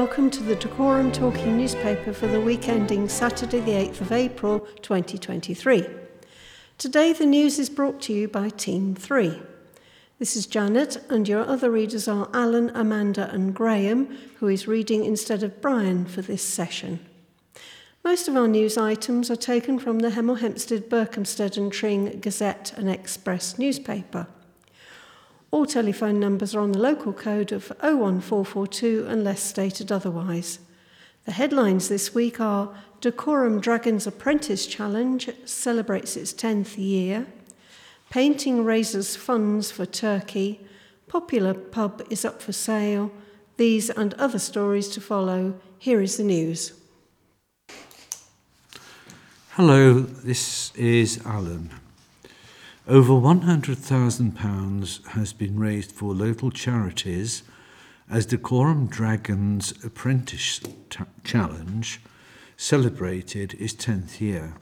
Welcome to the Dacorum Talking newspaper for the week ending Saturday, the 8th of April 2023. Today, the news is brought to you by Team 3. This is Janet, and your other readers are Alan, Amanda, and Graham, who is reading instead of Brian for this session. Most of our news items are taken from the Hemel Hempstead, Berkhamsted, and Tring Gazette and Express newspaper. All telephone numbers are on the local code of 01442 unless stated otherwise. The headlines this week are Dacorum Dragons Apprentice Challenge celebrates its 10th year, Painting raises funds for Turkey, Popular Pub is up for sale, these and other stories to follow. Here is the news. Hello, this is Alan. Over £100,000 has been raised for local charities as Dacorum Dragons Apprentice T- Challenge celebrated its 10th year.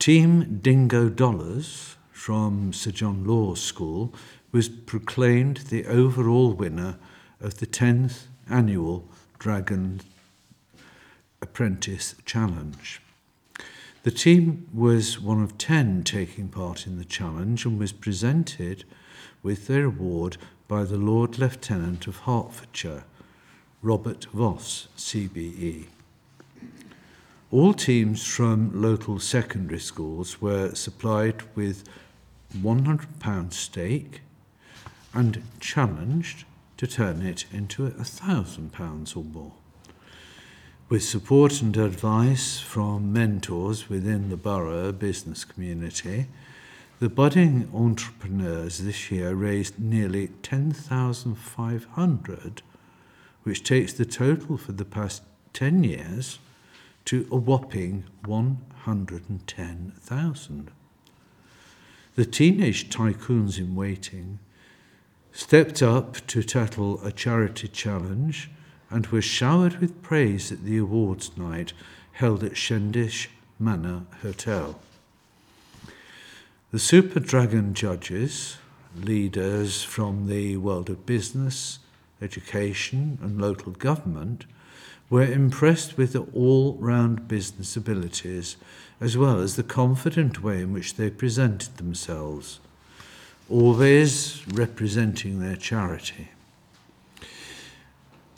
Team Dingo Dollars from Sir John Lawes School was proclaimed the overall winner of the 10th annual Dragon Apprentice Challenge. The team was one of 10 taking part in the challenge and was presented with their award by the Lord Lieutenant of Hertfordshire, Robert Voss, CBE. All teams from local secondary schools were supplied with £100 stake and challenged to turn it into £1,000 or more with support and advice from mentors within the borough business community, the budding entrepreneurs this year raised nearly 10,500, which takes the total for the past 10 years to a whopping 110,000. The teenage tycoons in waiting stepped up to tackle a charity challenge and were showered with praise at the awards night held at Shendish Manor Hotel. The Super Dragon judges, leaders from the world of business, education, and local government, were impressed with the all round business abilities as well as the confident way in which they presented themselves, always representing their charity.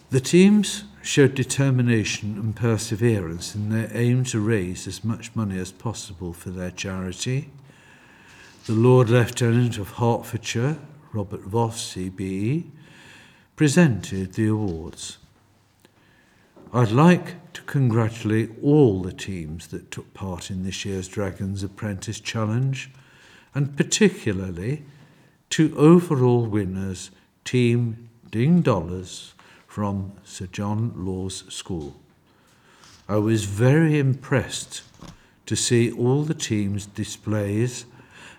The teams showed determination and perseverance in their aim to raise as much money as possible for their charity. The Lord Lieutenant of Hertfordshire, Robert Voss, CBE, presented the awards. I'd like to congratulate all the teams that took part in this year's Dragons Apprentice Challenge, and particularly to overall winners, Team Ding Dollars from Sir John Lawes School. I was very impressed to see all the team's displays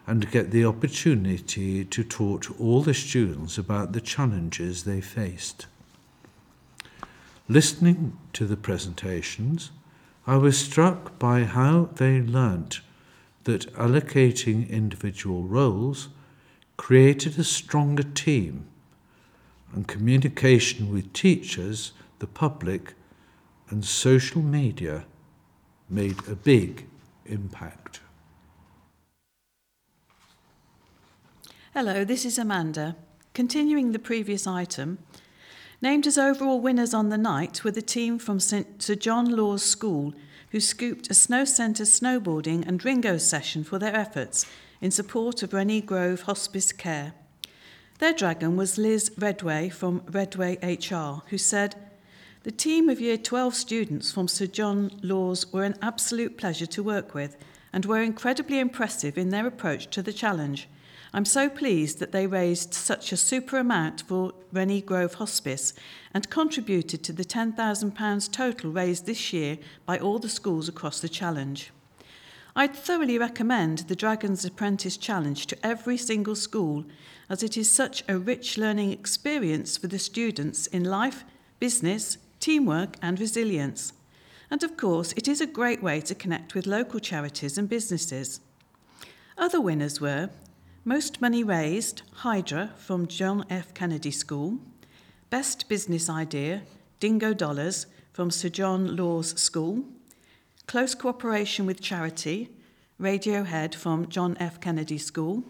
and get the opportunity to talk to all the students about the challenges they faced. Listening to the presentations, I was struck by how they learnt that allocating individual roles created a stronger team and communication with teachers, the public, and social media made a big impact. Hello, this is Amanda. Continuing the previous item, named as overall winners on the night were the team from St. John Lawes School, who scooped a snow centre snowboarding and Ringo session for their efforts in support of Rennie Grove Hospice Care. Their dragon was Liz Redway from Redway HR, who said, The team of Year 12 students from Sir John Lawes were an absolute pleasure to work with and were incredibly impressive in their approach to the challenge. I'm so pleased that they raised such a super amount for Rennie Grove Hospice and contributed to the £10,000 total raised this year by all the schools across the challenge. I'd thoroughly recommend the Dragon's Apprentice Challenge to every single school, as it is such a rich learning experience for the students in life, business, teamwork, and resilience. And of course, it is a great way to connect with local charities and businesses. Other winners were Most Money Raised, Hydra from John F. Kennedy School, Best Business Idea, Dingo Dollars from Sir John Lawes School, close cooperation with charity, Radiohead from John F. Kennedy School,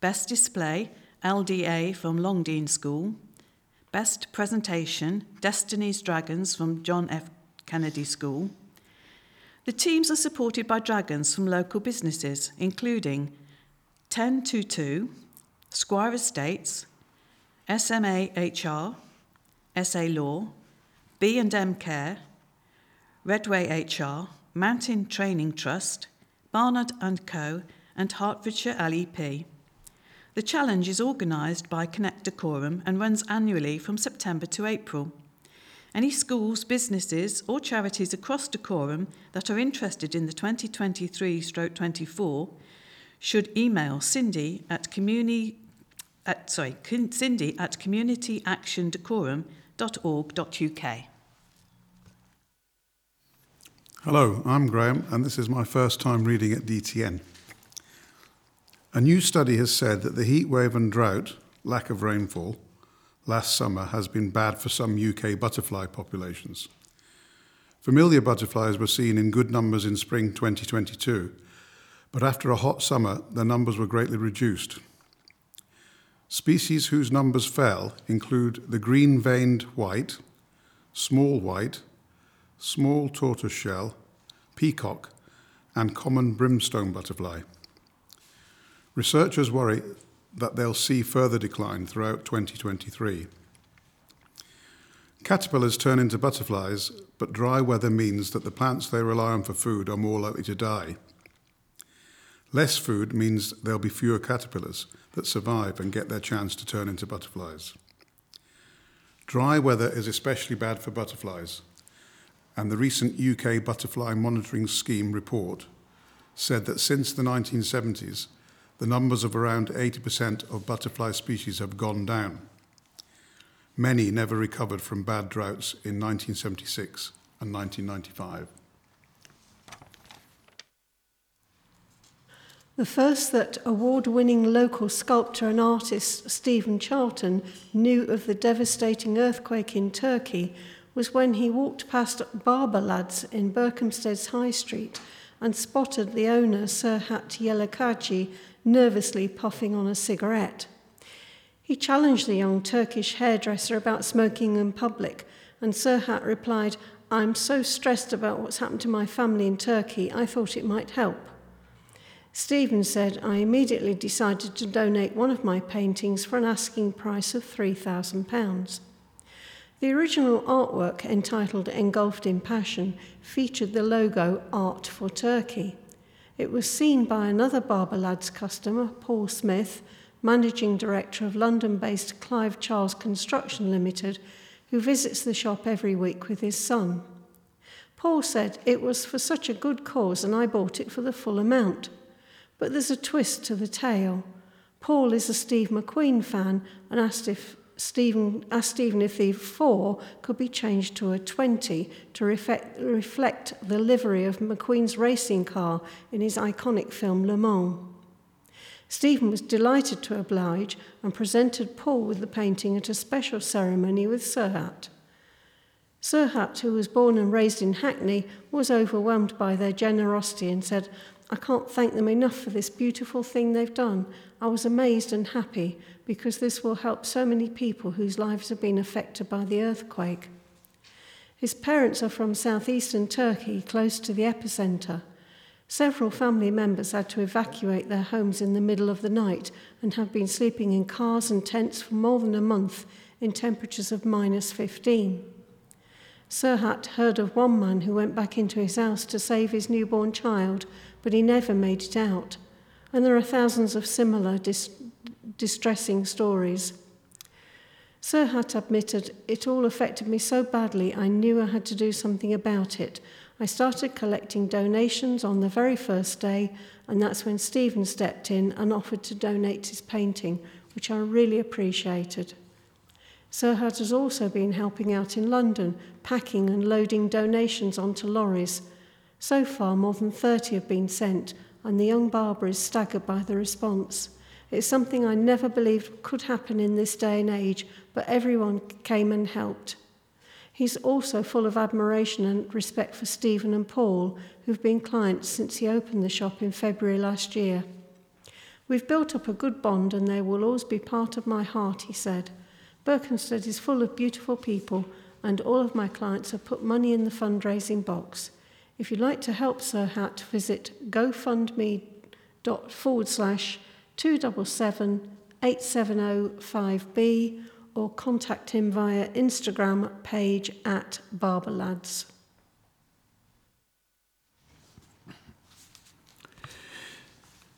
Best Display, LDA from Longdean School, Best Presentation, Destiny's Dragons from John F. Kennedy School. The teams are supported by dragons from local businesses, including 1022, Squire Estates, SMA HR, SA Law, B&M Care, Redway HR, Mountain Training Trust, Barnard & Co, and Hertfordshire LEP. The challenge is organised by Connect Dacorum and runs annually from September to April. Any schools, businesses, or charities across Dacorum that are interested in the 2023 stroke 24 should email Cindy at community at, sorry, Cindy at communityactiondacorum.org.uk. Hello, I'm Graham, and this is my first time reading at DTN. A new study has said that the heat wave and drought, lack of rainfall, last summer has been bad for some UK butterfly populations. Familiar butterflies were seen in good numbers in spring 2022, but after a hot summer, their numbers were greatly reduced. Species whose numbers fell include the green veined white, small white, small tortoiseshell, peacock, and common brimstone butterfly. Researchers worry that they'll see further decline throughout 2023. Caterpillars turn into butterflies, but dry weather means that the plants they rely on for food are more likely to die. Less food means there'll be fewer caterpillars that survive and get their chance to turn into butterflies. Dry weather is especially bad for butterflies, and the recent UK Butterfly Monitoring Scheme report said that since the 1970s, the numbers of around 80% of butterfly species have gone down. Many never recovered from bad droughts in 1976 and 1995. The first that award winning local sculptor and artist Stephen Charlton knew of the devastating earthquake in Turkey was when he walked past Barber Lads in Berkhamsted's High Street and spotted the owner, Serhat Yelakaji, nervously puffing on a cigarette. He challenged the young Turkish hairdresser about smoking in public, and Serhat replied, I'm so stressed about what's happened to my family in Turkey, I thought it might help. Stephen said, I immediately decided to donate one of my paintings for an asking price of £3,000. The original artwork, entitled Engulfed in Passion, featured the logo Art for Turkey. It was seen by another Barber Lads customer, Paul Smith, managing director of London based Clive Charles Construction Limited, who visits the shop every week with his son. Paul said it was for such a good cause and I bought it for the full amount. But there's a twist to the tale. Paul is a Steve McQueen fan and asked if Stephen, as Stephen if the 4 could be changed to a 20 to reflect, reflect the livery of McQueen's racing car in his iconic film Le Mans. Stephen was delighted to oblige and presented Paul with the painting at a special ceremony with Serhat. Serhat, who was born and raised in Hackney, was overwhelmed by their generosity and said, I can't thank them enough for this beautiful thing they've done. I was amazed and happy because this will help so many people whose lives have been affected by the earthquake. His parents are from southeastern Turkey, close to the epicenter. Several family members had to evacuate their homes in the middle of the night and have been sleeping in cars and tents for more than a month in temperatures of minus 15. Serhat heard of one man who went back into his house to save his newborn child but he never made it out. And there are thousands of similar dis- distressing stories. Serhat admitted, It all affected me so badly, I knew I had to do something about it. I started collecting donations on the very first day, and that's when Stephen stepped in and offered to donate his painting, which I really appreciated. Serhat has also been helping out in London, packing and loading donations onto lorries. So far, more than 30 have been sent, and the young barber is staggered by the response. It's something I never believed could happen in this day and age, but everyone came and helped. He's also full of admiration and respect for Stephen and Paul, who've been clients since he opened the shop in February last year. We've built up a good bond and they will always be part of my heart, he said. Berkhamsted is full of beautiful people and all of my clients have put money in the fundraising box. If you'd like to help Serhat, visit gofundme forward slash 277 8705B or contact him via Instagram page at Barberlads.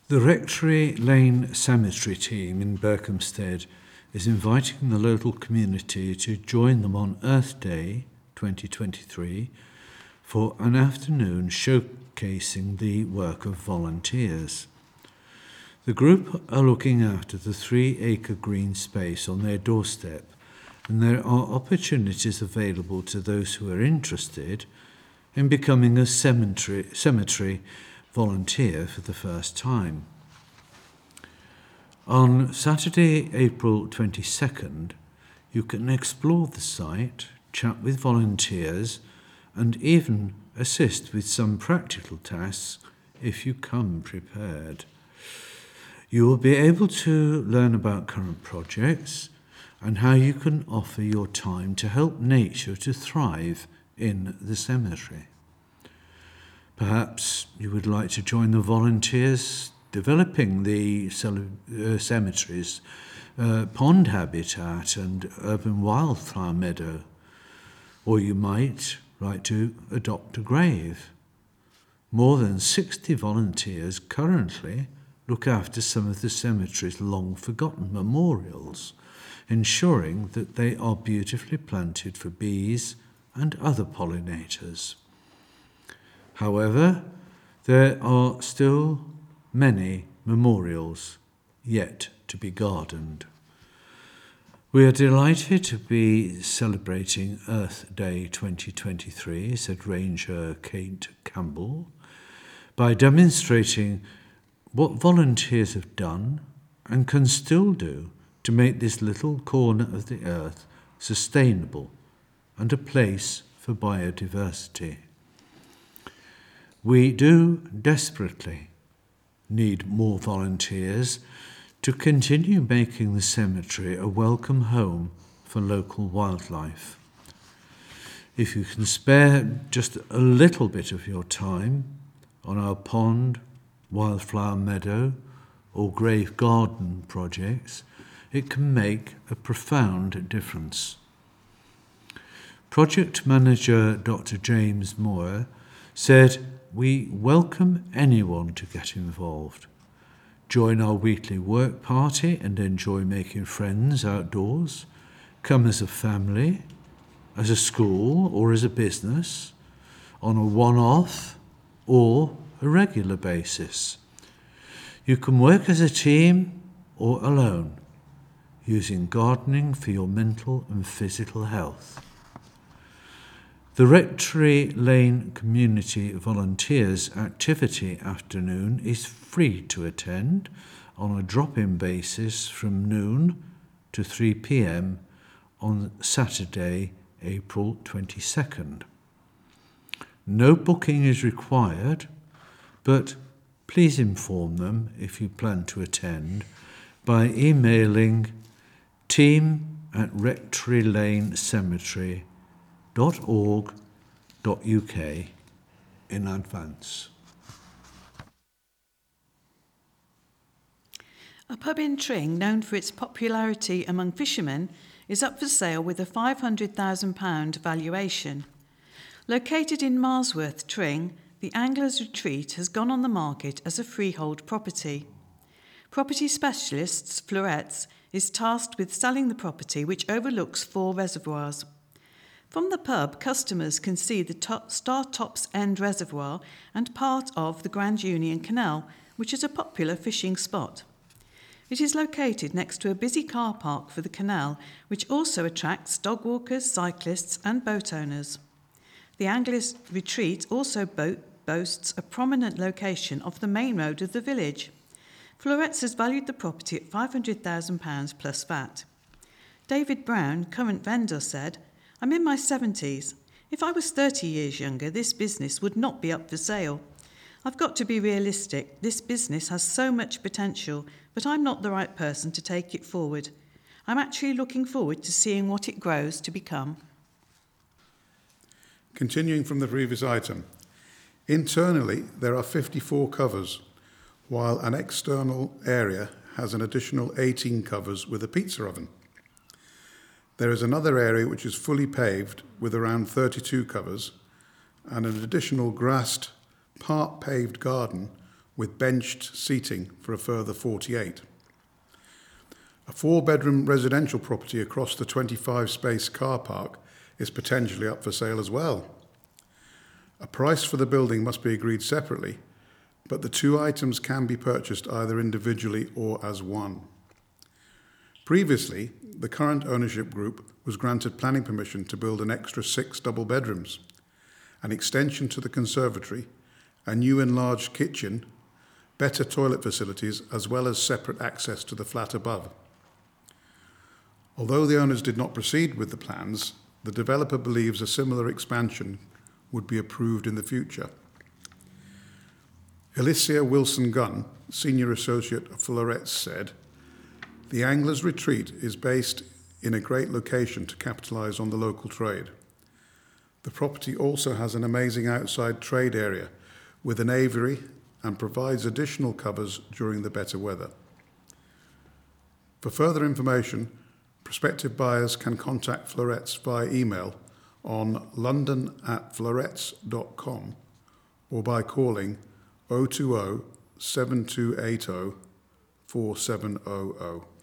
The Rectory Lane Cemetery team in Berkhamsted is inviting the local community to join them on Earth Day 2023 for an afternoon showcasing the work of volunteers. The group are looking after the three acre green space on their doorstep, and there are opportunities available to those who are interested in becoming a cemetery, cemetery volunteer for the first time. On Saturday, April 22nd, you can explore the site, chat with volunteers, and even assist with some practical tasks if you come prepared. You will be able to learn about current projects and how you can offer your time to help nature to thrive in the cemetery. Perhaps you would like to join the volunteers developing the uh, cemeteries, uh, pond habitat, and urban wildflower meadow. Or you might like to adopt a grave. More than 60 volunteers currently look after some of the cemetery's long forgotten memorials, ensuring that they are beautifully planted for bees and other pollinators. However, there are still many memorials yet to be gardened. We are delighted to be celebrating Earth Day 2023, said Ranger Kate Campbell, by demonstrating what volunteers have done and can still do to make this little corner of the earth sustainable and a place for biodiversity. We do desperately need more volunteers to continue making the cemetery a welcome home for local wildlife. If you can spare just a little bit of your time on our pond, wildflower meadow, or grave garden projects, it can make a profound difference. Project manager Dr. James Moore said, We welcome anyone to get involved. Join our weekly work party and enjoy making friends outdoors. Come as a family, as a school, or as a business, on a one off or a regular basis. You can work as a team or alone, using gardening for your mental and physical health. The Rectory Lane Community Volunteers Activity Afternoon is free to attend on a drop in basis from noon to 3 pm on Saturday, April 22nd. No booking is required but please inform them if you plan to attend by emailing team at rectorylanecemetery.org.uk in advance. A pub in Tring, known for its popularity among fishermen, is up for sale with a £500,000 valuation. Located in Marsworth, Tring, the Angler's Retreat has gone on the market as a freehold property. Property specialists, Fleurets, is tasked with selling the property which overlooks four reservoirs. From the pub, customers can see the top Startops End Reservoir and part of the Grand Union Canal, which is a popular fishing spot. It is located next to a busy car park for the canal, which also attracts dog walkers, cyclists, and boat owners. The Angler's Retreat also bo- boasts a prominent location off the main road of the village. Fleurets has valued the property at £500,000 plus VAT. David Brown, current vendor, said, I'm in my 70s. If I was 30 years younger, this business would not be up for sale. I've got to be realistic. This business has so much potential, but I'm not the right person to take it forward. I'm actually looking forward to seeing what it grows to become. Continuing from the previous item, internally there are 54 covers, while an external area has an additional 18 covers with a pizza oven. There is another area which is fully paved with around 32 covers and an additional grassed, part paved garden with benched seating for a further 48. A four bedroom residential property across the 25 space car park is potentially up for sale as well. A price for the building must be agreed separately, but the two items can be purchased either individually or as one. Previously, the current ownership group was granted planning permission to build an extra six double bedrooms, an extension to the conservatory, a new enlarged kitchen, better toilet facilities, as well as separate access to the flat above. Although the owners did not proceed with the plans, the developer believes a similar expansion would be approved in the future. Alicia Wilson Gunn, Senior Associate of Fleurets, said, The Anglers Retreat is based in a great location to capitalise on the local trade. The property also has an amazing outside trade area with an aviary and provides additional covers during the better weather. For further information, prospective buyers can contact Fleurets via email on london at fleurets.com or by calling 020 7280 4700.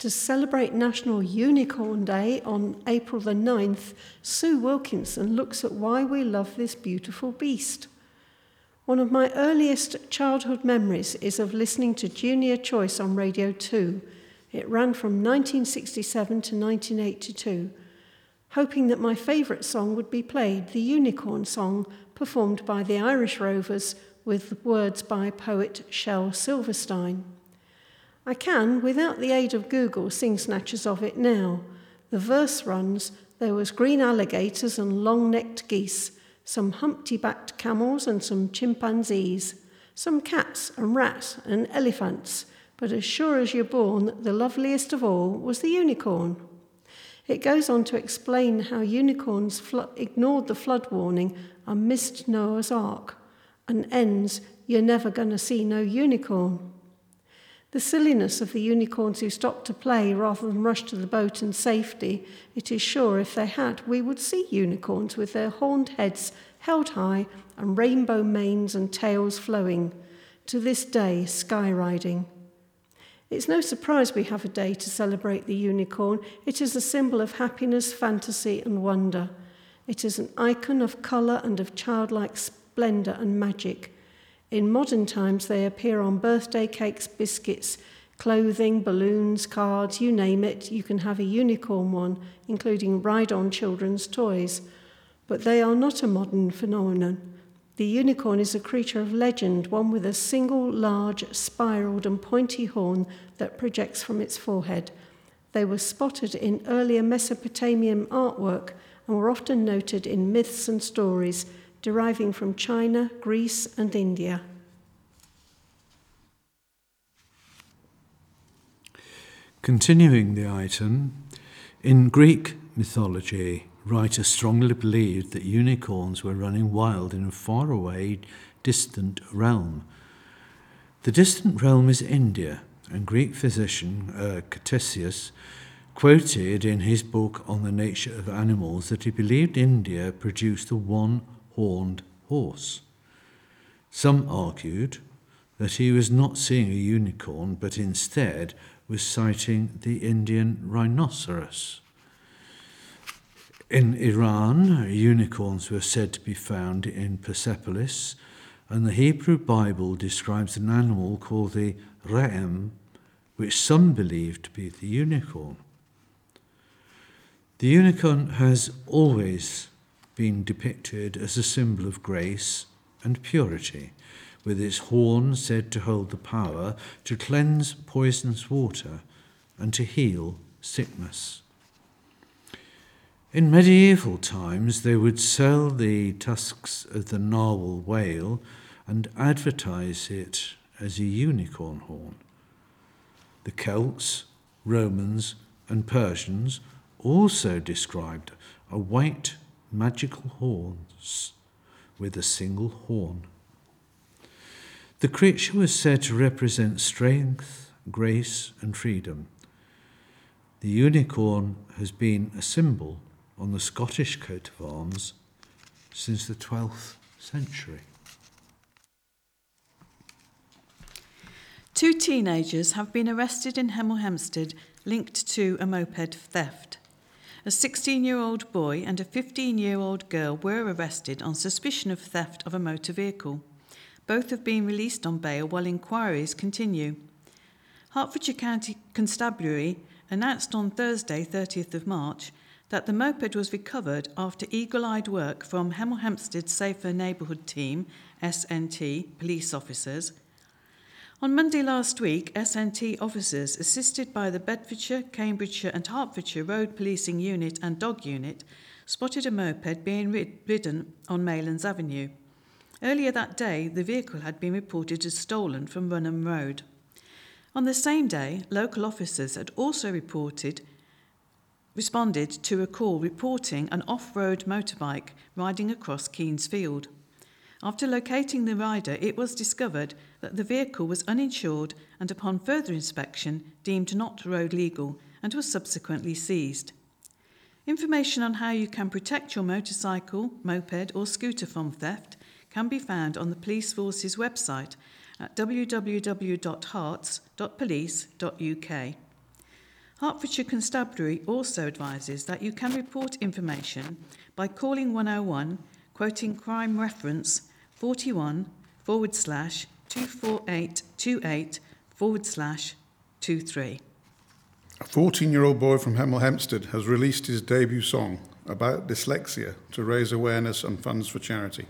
To celebrate National Unicorn Day on April the 9th, Sue Wilkinson looks at why we love this beautiful beast. One of my earliest childhood memories is of listening to Junior Choice on Radio 2. It ran from 1967 to 1982, hoping that my favourite song would be played, the Unicorn Song, performed by the Irish Rovers with words by poet Shel Silverstein. I can, without the aid of Google, sing snatches of it now. The verse runs There was green alligators and long necked geese, some humpty backed camels and some chimpanzees, some cats and rats and elephants, but as sure as you're born, the loveliest of all was the unicorn. It goes on to explain how unicorns ignored the flood warning and missed Noah's ark, and ends, You're never going to see no unicorn. The silliness of the unicorns who stopped to play rather than rush to the boat and safety, it is sure if they had, we would see unicorns with their horned heads held high and rainbow manes and tails flowing, to this day sky riding. It's no surprise we have a day to celebrate the unicorn. It is a symbol of happiness, fantasy, and wonder. It is an icon of colour and of childlike splendour and magic. In modern times, they appear on birthday cakes, biscuits, clothing, balloons, cards, you name it. You can have a unicorn one, including ride on children's toys. But they are not a modern phenomenon. The unicorn is a creature of legend, one with a single large, spiraled, and pointy horn that projects from its forehead. They were spotted in earlier Mesopotamian artwork and were often noted in myths and stories deriving from China, Greece, and India. Continuing the item, in Greek mythology, writers strongly believed that unicorns were running wild in a faraway, distant realm. The distant realm is India, and Greek physician uh, Ctesias quoted in his book on the nature of animals that he believed India produced the one horned horse. Some argued that he was not seeing a unicorn, but instead was sighting the Indian rhinoceros. In Iran, unicorns were said to be found in Persepolis, and the Hebrew Bible describes an animal called the Re'em, which some believe to be the unicorn. The unicorn has always been depicted as a symbol of grace and purity, with its horn said to hold the power to cleanse poisonous water and to heal sickness. In medieval times, they would sell the tusks of the narwhal whale and advertise it as a unicorn horn. The Celts, Romans, and Persians also described a white magical horns with a single horn. The creature was said to represent strength, grace, and freedom. The unicorn has been a symbol on the Scottish coat of arms since the 12th century. Two teenagers have been arrested in Hemel Hempstead linked to a moped theft. A 16 year old boy and a 15 year old girl were arrested on suspicion of theft of a motor vehicle. Both have been released on bail while inquiries continue. Hertfordshire County Constabulary announced on Thursday, 30th of March, that the moped was recovered after eagle eyed work from Hemel Hempstead Safer Neighbourhood Team, SNT, police officers. On Monday last week, SNT officers, assisted by the Bedfordshire, Cambridgeshire, and Hertfordshire Road Policing Unit and Dog Unit, spotted a moped being ridden on Maylands Avenue. Earlier that day, the vehicle had been reported as stolen from Runham Road. On the same day, local officers had also reported responded to a call reporting an off-road motorbike riding across Keens Field. After locating the rider, it was discovered that the vehicle was uninsured and upon further inspection deemed not road legal and was subsequently seized. Information on how you can protect your motorcycle, moped or scooter from theft can be found on the police force's website at www.herts.police.uk. Hertfordshire Constabulary also advises that you can report information by calling 101, quoting crime reference 41 forward slash 24828 forward slash 23. A 14 year old boy from Hemel Hempstead has released his debut song about dyslexia to raise awareness and funds for charity.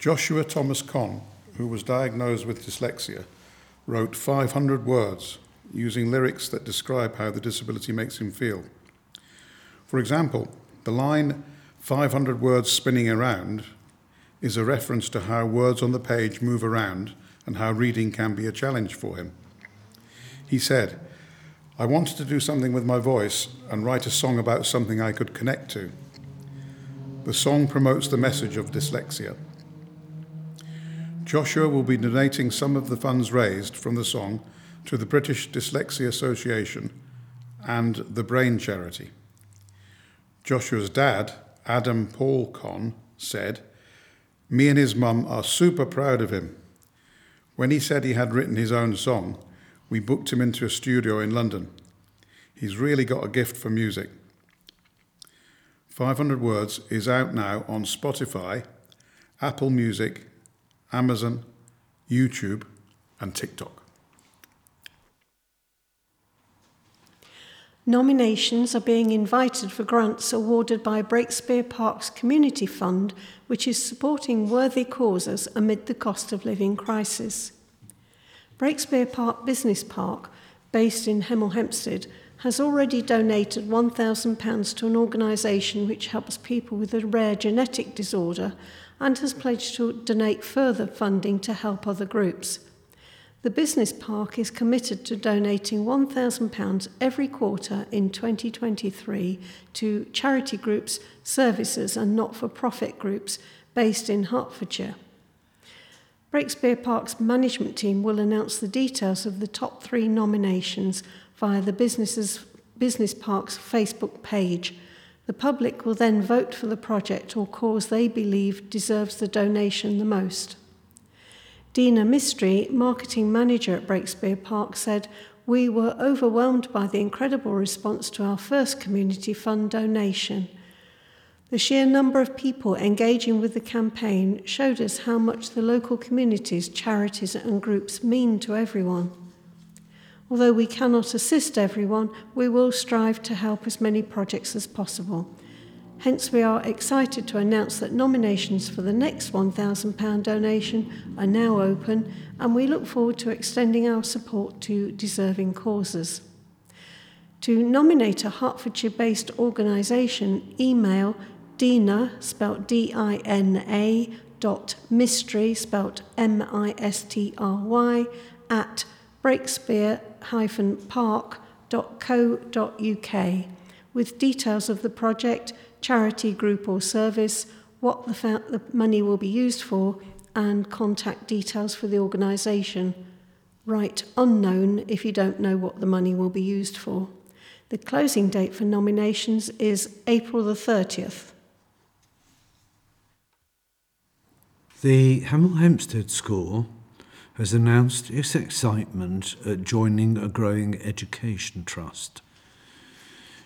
Joshua Thomas Conn, who was diagnosed with dyslexia, wrote 500 words using lyrics that describe how the disability makes him feel. For example, the line 500 words spinning around is a reference to how words on the page move around and how reading can be a challenge for him. He said, I wanted to do something with my voice and write a song about something I could connect to. The song promotes the message of dyslexia. Joshua will be donating some of the funds raised from the song to the British Dyslexia Association and the Brain Charity. Joshua's dad, Adam Paul Conn, said, me and his mum are super proud of him. When he said he had written his own song, we booked him into a studio in London. He's really got a gift for music. 500 Words is out now on Spotify, Apple Music, Amazon, YouTube, and TikTok. Nominations are being invited for grants awarded by Breakspear Parks Community Fund, which is supporting worthy causes amid the cost of living crisis. Breakspear Park Business Park, based in Hemel Hempstead, has already donated £1,000 to an organisation which helps people with a rare genetic disorder and has pledged to donate further funding to help other groups. The business park is committed to donating £1,000 every quarter in 2023 to charity groups, services, and not for profit groups based in Hertfordshire. Breakspear Park's management team will announce the details of the top three nominations via the business's, Business Park's Facebook page. The public will then vote for the project or cause they believe deserves the donation the most. Dina Mistry, marketing manager at Breakspear Park, said, We were overwhelmed by the incredible response to our first community fund donation. The sheer number of people engaging with the campaign showed us how much the local communities, charities, and groups mean to everyone. Although we cannot assist everyone, we will strive to help as many projects as possible. Hence, we are excited to announce that nominations for the next £1,000 donation are now open, and we look forward to extending our support to deserving causes. To nominate a Hertfordshire based organisation, email Dina, spelt D I N A, dot mistry, spelt M I S T R Y, at breakspear park.co.uk with details of the project, charity group or service, what the, fa- the money will be used for, and contact details for the organisation. Write unknown if you don't know what the money will be used for. The closing date for nominations is April the 30th. The Hemel Hempstead School has announced its excitement at joining a growing education trust.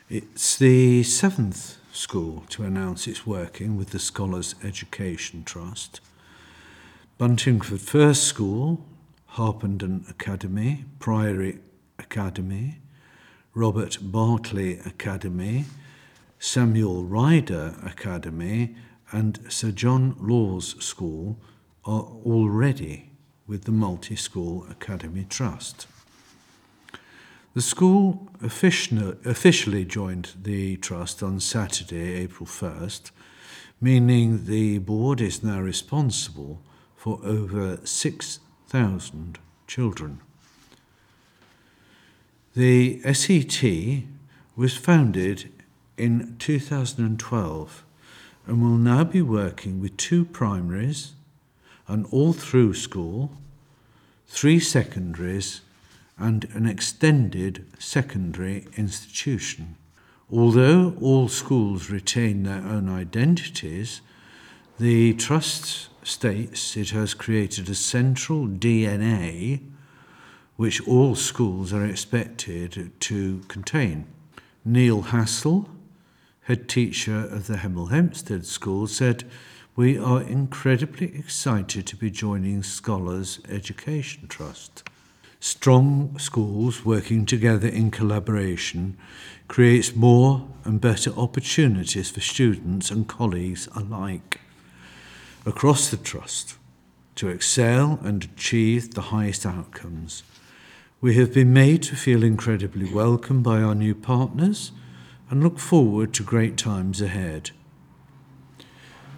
It's the seventh school to announce it's working with the Scholars Education Trust. Buntingford First School, Harpenden Academy, Priory Academy, Robert Barclay Academy, Samuel Ryder Academy, and Sir John Lawes School are already with the Multi School Academy Trust. The school officially joined the trust on Saturday, April 1st, meaning the board is now responsible for over 6,000 children. The SET was founded in 2012 and will now be working with two primaries, an all through school, three secondaries, and an extended secondary institution. Although all schools retain their own identities, the Trust states it has created a central DNA which all schools are expected to contain. Neil Hassel, head teacher of the Hemel Hempstead School, said, We are incredibly excited to be joining Scholars Education Trust. Strong schools working together in collaboration creates more and better opportunities for students and colleagues alike across the Trust to excel and achieve the highest outcomes. We have been made to feel incredibly welcome by our new partners and look forward to great times ahead.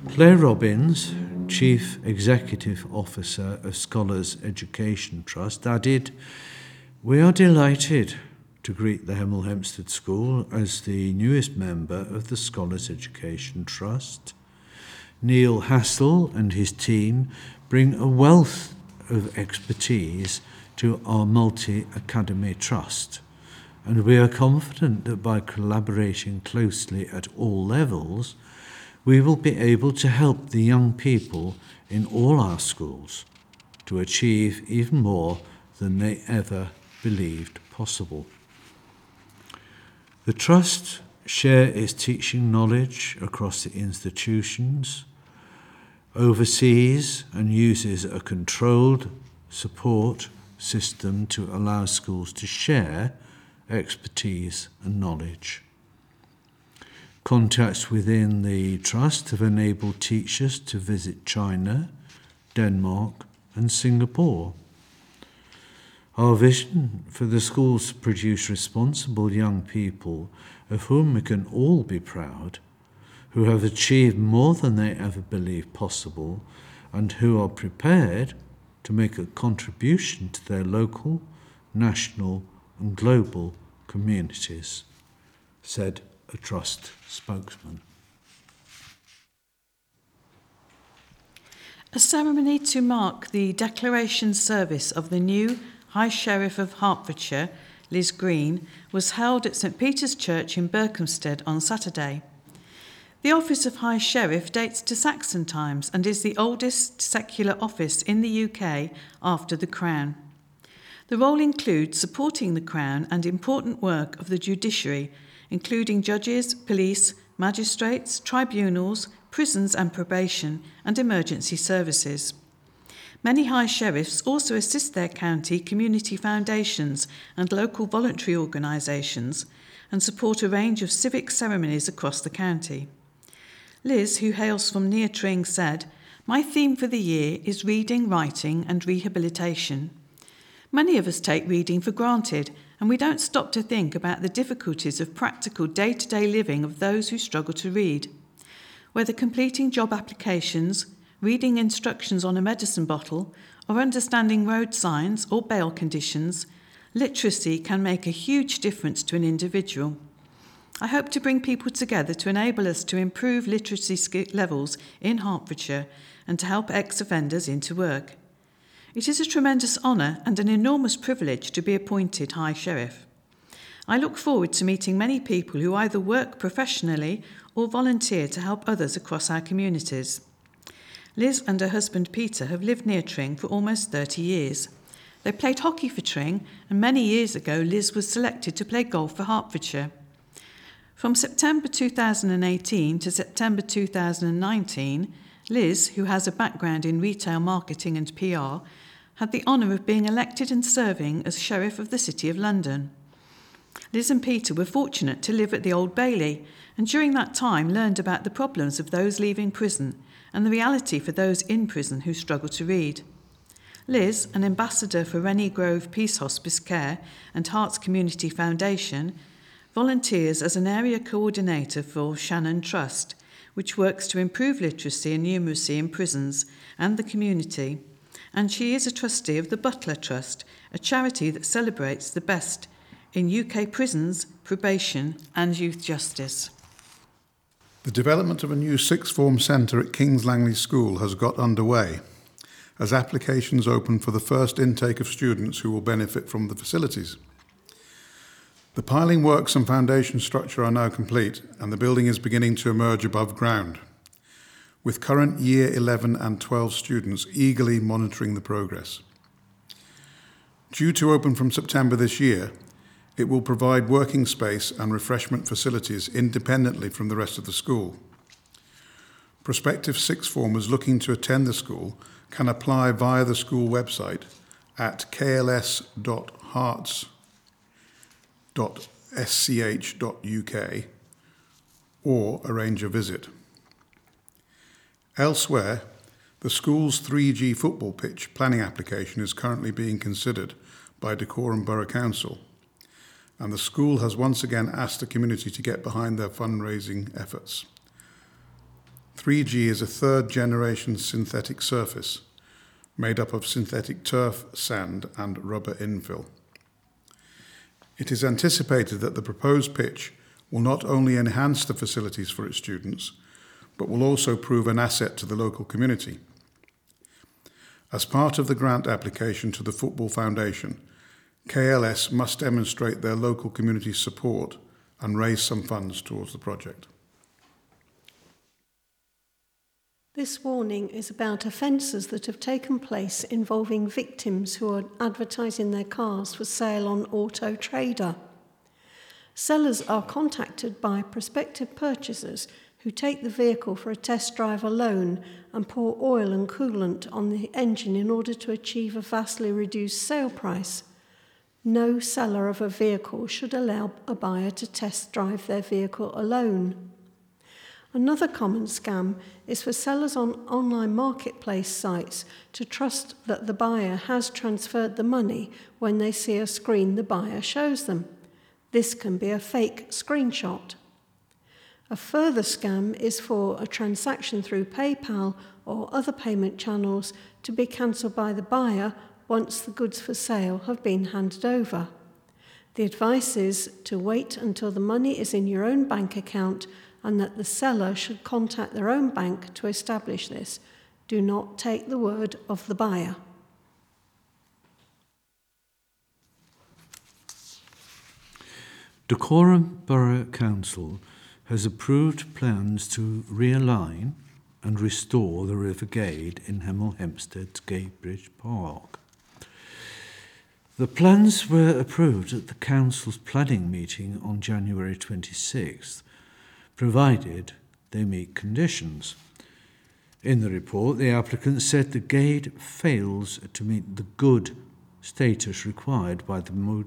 Claire Robbins, Chief Executive Officer of Scholars Education Trust, added, We are delighted to greet the Hemel Hempstead School as the newest member of the Scholars Education Trust. Neil Hassel and his team bring a wealth of expertise to our multi academy trust, and we are confident that by collaborating closely at all levels, we will be able to help the young people in all our schools to achieve even more than they ever believed possible. The Trust share its teaching knowledge across the institutions, oversees and uses a controlled support system to allow schools to share expertise and knowledge. Contacts within the Trust have enabled teachers to visit China, Denmark, and Singapore. Our vision for the schools to produce responsible young people of whom we can all be proud, who have achieved more than they ever believed possible, and who are prepared to make a contribution to their local, national, and global communities, said a trust spokesman. A ceremony to mark the declaration service of the new High Sheriff of Hertfordshire, Liz Green, was held at St Peter's Church in Berkhamsted on Saturday. The office of High Sheriff dates to Saxon times and is the oldest secular office in the UK after the Crown. The role includes supporting the Crown and important work of the judiciary, including judges, police, magistrates, tribunals, prisons and probation, and emergency services. Many High Sheriffs also assist their county community foundations and local voluntary organisations and support a range of civic ceremonies across the county. Liz, who hails from near Tring, said, My theme for the year is reading, writing, and rehabilitation. Many of us take reading for granted, and we don't stop to think about the difficulties of practical day to day living of those who struggle to read. Whether completing job applications, reading instructions on a medicine bottle, or understanding road signs or bail conditions, literacy can make a huge difference to an individual. I hope to bring people together to enable us to improve literacy levels in Hertfordshire and to help ex offenders into work. It is a tremendous honour and an enormous privilege to be appointed High Sheriff. I look forward to meeting many people who either work professionally or volunteer to help others across our communities. Liz and her husband Peter have lived near Tring for almost 30 years. They played hockey for Tring, and many years ago, Liz was selected to play golf for Hertfordshire. From September 2018 to September 2019, Liz, who has a background in retail marketing and PR, had the honour of being elected and serving as Sheriff of the City of London. Liz and Peter were fortunate to live at the Old Bailey, and during that time learned about the problems of those leaving prison and the reality for those in prison who struggle to read. Liz, an ambassador for Rennie Grove Peace Hospice Care and Herts Community Foundation, volunteers as an area coordinator for Shannon Trust, which works to improve literacy and numeracy in prisons and the community and she is a trustee of the Butler Trust, a charity that celebrates the best in UK prisons, probation, and youth justice. The development of a new sixth form centre at Kings Langley School has got underway as applications open for the first intake of students who will benefit from the facilities. The piling works and foundation structure are now complete, and the building is beginning to emerge above ground with current Year 11 and 12 students eagerly monitoring the progress. Due to open from September this year, it will provide working space and refreshment facilities independently from the rest of the school. Prospective sixth formers looking to attend the school can apply via the school website at kls.herts.sch.uk or arrange a visit. Elsewhere, the school's 3G football pitch planning application is currently being considered by Dacorum Borough Council, and the school has once again asked the community to get behind their fundraising efforts. 3G is a third generation synthetic surface made up of synthetic turf, sand, and rubber infill. It is anticipated that the proposed pitch will not only enhance the facilities for its students, but will also prove an asset to the local community. As part of the grant application to the Football Foundation, KLS must demonstrate their local community support and raise some funds towards the project. This warning is about offences that have taken place involving victims who are advertising their cars for sale on Auto Trader. Sellers are contacted by prospective purchasers who take the vehicle for a test drive alone and pour oil and coolant on the engine in order to achieve a vastly reduced sale price. No seller of a vehicle should allow a buyer to test drive their vehicle alone. Another common scam is for sellers on online marketplace sites to trust that the buyer has transferred the money when they see a screen the buyer shows them. This can be a fake screenshot. A further scam is for a transaction through PayPal or other payment channels to be cancelled by the buyer once the goods for sale have been handed over. The advice is to wait until the money is in your own bank account and that the seller should contact their own bank to establish this. Do not take the word of the buyer. Dacorum Borough Council has approved plans to realign and restore the River Gade in Hemel Hempstead's Gadebridge Park. The plans were approved at the Council's planning meeting on January 26th, provided they meet conditions. In the report, the applicant said the Gade fails to meet the good status required by the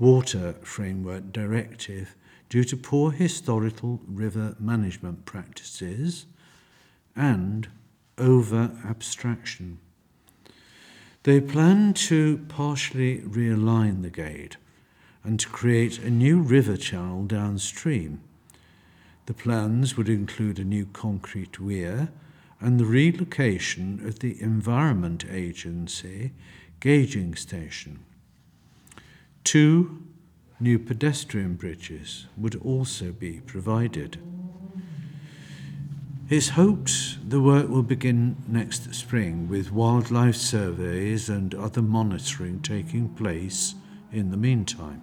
Water Framework Directive due to poor historical river management practices and over abstraction. They plan to partially realign the Gade and to create a new river channel downstream. The plans would include a new concrete weir and the relocation of the Environment Agency gauging station. Two new pedestrian bridges would also be provided. It's hoped the work will begin next spring with wildlife surveys and other monitoring taking place in the meantime.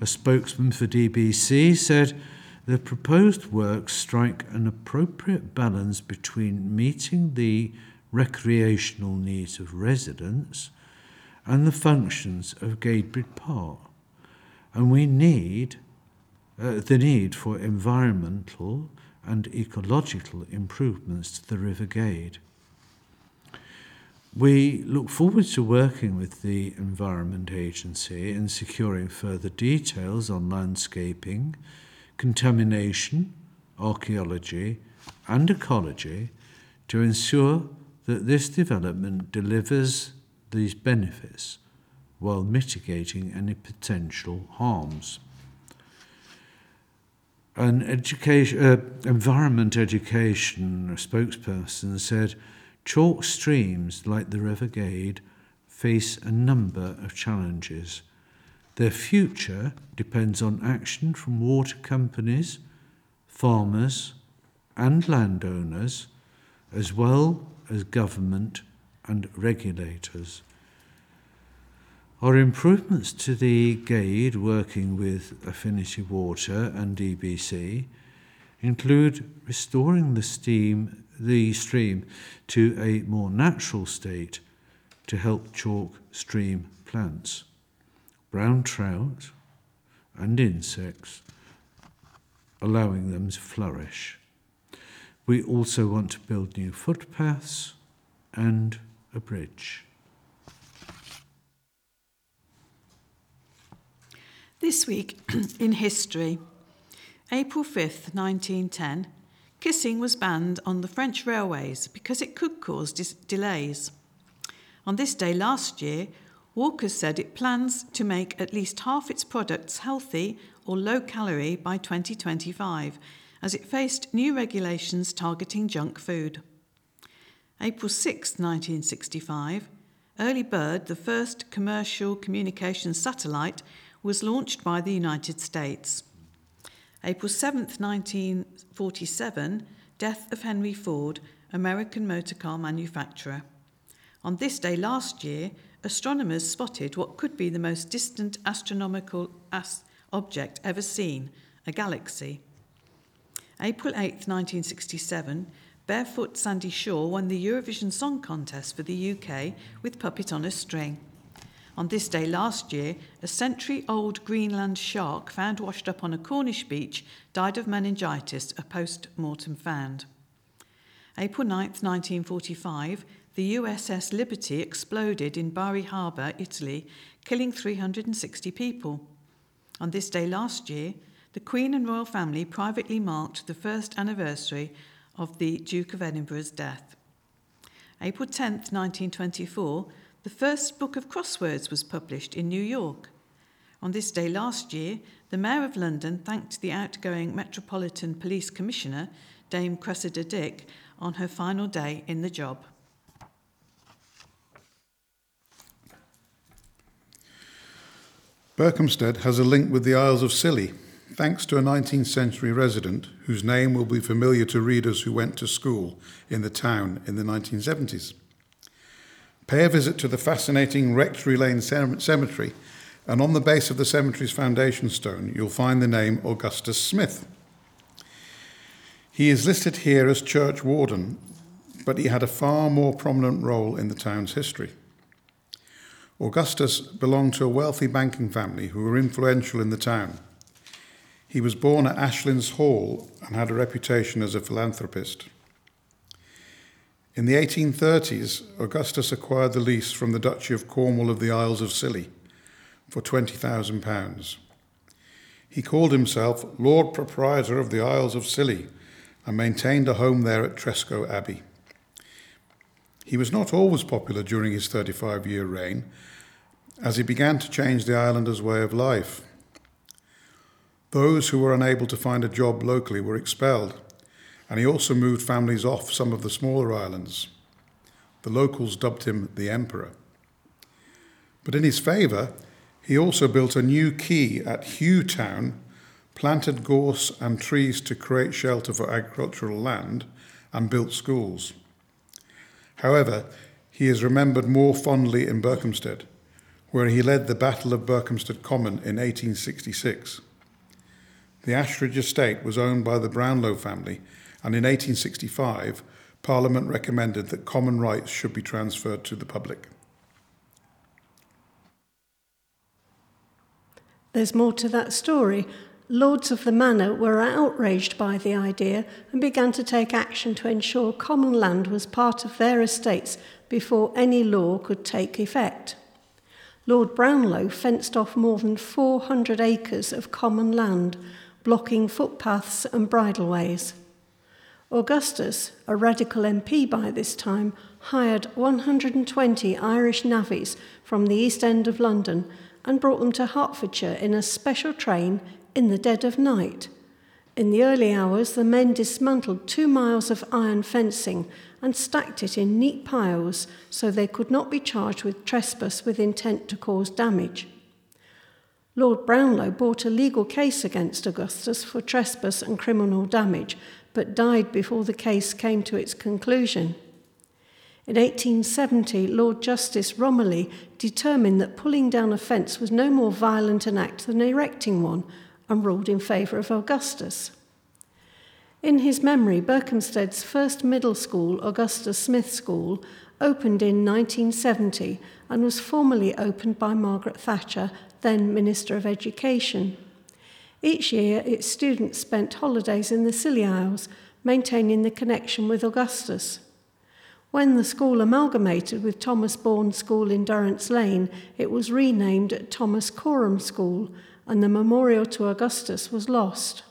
A spokesman for DBC said the proposed works strike an appropriate balance between meeting the recreational needs of residents and the functions of Gadebridge Park. And we need uh, the need for environmental and ecological improvements to the River Gade. We look forward to working with the Environment Agency in securing further details on landscaping, contamination, archaeology, and ecology to ensure that this development delivers these benefits while mitigating any potential harms an education, uh, environment education spokesperson said chalk streams like the River Gade face a number of challenges. Their future depends on action from water companies, farmers, and landowners, as well as government and regulators. Our improvements to the Gade, working with Affinity Water and DBC, include restoring the steam, the stream to a more natural state to help chalk stream plants, brown trout, and insects, allowing them to flourish. We also want to build new footpaths and a bridge. This week in history, April 5th, 1910, kissing was banned on the French railways because it could cause dis- delays. On this day last year, Walker said it plans to make at least half its products healthy or low calorie by 2025, as it faced new regulations targeting junk food. April 6, 1965, Early Bird, the first commercial communications satellite, was launched by the United States. April 7, 1947, death of Henry Ford, American motor car manufacturer. On this day last year, astronomers spotted what could be the most distant astronomical as- object ever seen, a galaxy. April 8, 1967, barefoot Sandie Shaw won the Eurovision Song Contest for the UK with Puppet on a String. On this day last year, a century old Greenland shark found washed up on a Cornish beach died of meningitis, a post mortem found. April 9, 1945, the USS Liberty exploded in Bari Harbour, Italy, killing 360 people. On this day last year, the Queen and royal family privately marked the first anniversary of the Duke of Edinburgh's death. April 10, 1924, the first book of crosswords was published in New York. On this day last year, the Mayor of London thanked the outgoing Metropolitan Police Commissioner, Dame Cressida Dick, on her final day in the job. Berkhamsted has a link with the Isles of Scilly, thanks to a 19th century resident whose name will be familiar to readers who went to school in the town in the 1970s. Pay a visit to the fascinating Rectory Lane Cemetery, and on the base of the cemetery's foundation stone, you'll find the name Augustus Smith. He is listed here as church warden, but he had a far more prominent role in the town's history. Augustus belonged to a wealthy banking family who were influential in the town. He was born at Ashlyns Hall and had a reputation as a philanthropist. In the 1830s, Augustus acquired the lease from the Duchy of Cornwall of the Isles of Scilly for £20,000. He called himself Lord Proprietor of the Isles of Scilly and maintained a home there at Tresco Abbey. He was not always popular during his 35 year reign, as he began to change the islanders' way of life. Those who were unable to find a job locally were expelled, and he also moved families off some of the smaller islands. The locals dubbed him the Emperor. But in his favour, he also built a new quay at Hugh Town, planted gorse and trees to create shelter for agricultural land, and built schools. However, he is remembered more fondly in Berkhamsted, where he led the Battle of Berkhamsted Common in 1866. The Ashridge estate was owned by the Brownlow family, and in 1865, Parliament recommended that common rights should be transferred to the public. There's more to that story. Lords of the manor were outraged by the idea and began to take action to ensure common land was part of their estates before any law could take effect. Lord Brownlow fenced off more than 400 acres of common land, blocking footpaths and bridleways. Augustus, a radical MP by this time, hired 120 Irish navvies from the East End of London and brought them to Hertfordshire in a special train in the dead of night. In the early hours, the men dismantled two miles of iron fencing and stacked it in neat piles so they could not be charged with trespass with intent to cause damage. Lord Brownlow brought a legal case against Augustus for trespass and criminal damage, but died before the case came to its conclusion. In 1870, Lord Justice Romilly determined that pulling down a fence was no more violent an act than erecting one and ruled in favour of Augustus. In his memory, Berkhamsted's first middle school, Augustus Smith School, opened in 1970 and was formally opened by Margaret Thatcher, then Minister of Education. Each year, its students spent holidays in the Scilly Isles, maintaining the connection with Augustus. When the school amalgamated with Thomas Bourne School in Durrants Lane, it was renamed Thomas Coram School, and the memorial to Augustus was lost.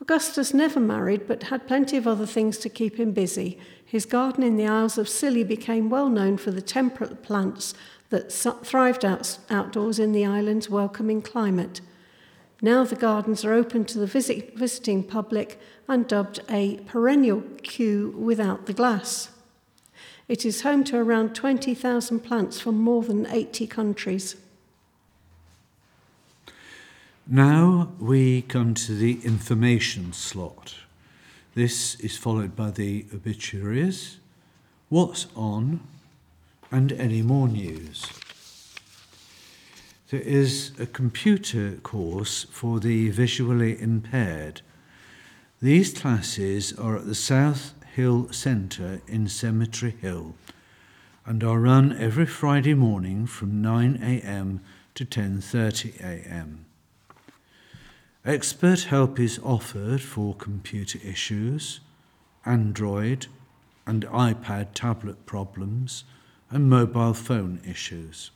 Augustus never married, but had plenty of other things to keep him busy. His garden in the Isles of Scilly became well known for the temperate plants that thrived out, outdoors in the island's welcoming climate. Now the gardens are open to the visit, visiting public and dubbed a perennial Kew without the glass. It is home to around 20,000 plants from more than 80 countries. Now we come to the information slot. This is followed by the obituaries, what's on, and any more news. There is a computer course for the visually impaired. These classes are at the South Hill Centre in Cemetery Hill and are run every Friday morning from 9am to 10.30am. Expert help is offered for computer issues, Android and iPad tablet problems, and mobile phone issues.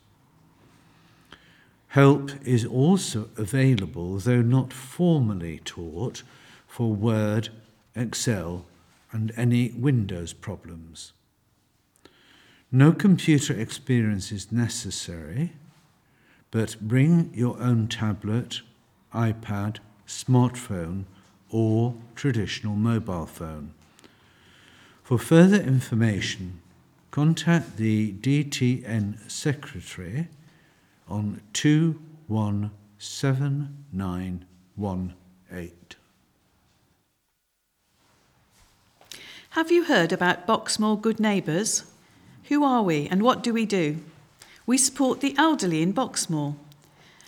Help is also available, though not formally taught, for Word, Excel, and any Windows problems. No computer experience is necessary, but bring your own tablet, iPad, smartphone, or traditional mobile phone. For further information, contact the DTN Secretary on 217918. Have you heard about Boxmoor Good Neighbours? Who are we and what do we do? We support the elderly in Boxmoor.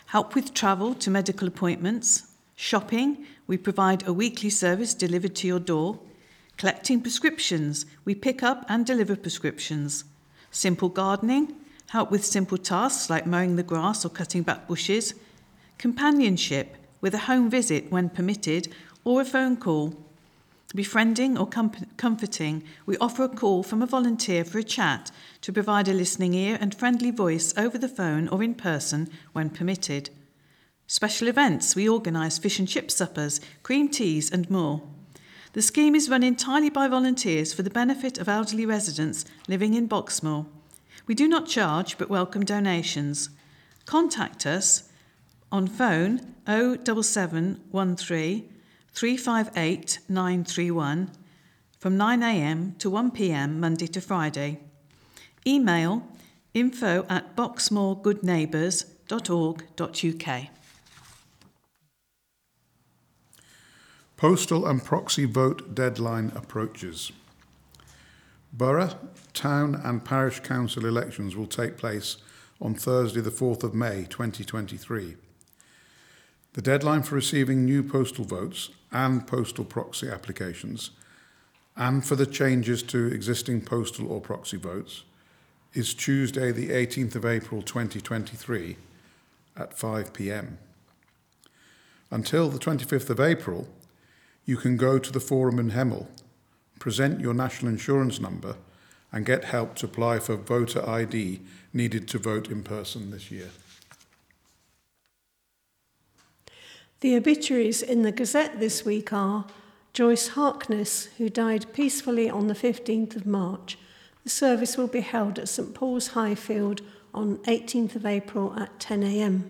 Help with travel to medical appointments, shopping, we provide a weekly service delivered to your door. Collecting prescriptions, we pick up and deliver prescriptions. Simple gardening, help with simple tasks like mowing the grass or cutting back bushes. Companionship, with a home visit when permitted or a phone call befriending or com- comforting, we offer a call from a volunteer for a chat to provide a listening ear and friendly voice over the phone or in person when permitted. Special events, we organise fish and chip suppers, cream teas, and more. The scheme is run entirely by volunteers for the benefit of elderly residents living in Boxmoor. We do not charge but welcome donations. Contact us on phone 07713 358 931 from 9am to 1pm Monday to Friday. Email info at boxmoorgoodneighbours.org.uk. Postal and proxy vote deadline approaches. Borough, town, and parish council elections will take place on Thursday, the 4th of May 2023. The deadline for receiving new postal votes and postal proxy applications, and for the changes to existing postal or proxy votes, is Tuesday, the 18th of April 2023 at 5 pm. Until the 25th of April, you can go to the forum in Hemel, present your national insurance number, and get help to apply for voter ID needed to vote in person this year. The obituaries in the Gazette this week are Joyce Harkness, who died peacefully on the 15th of March. The service will be held at St Paul's Highfield on 18th of April at 10am.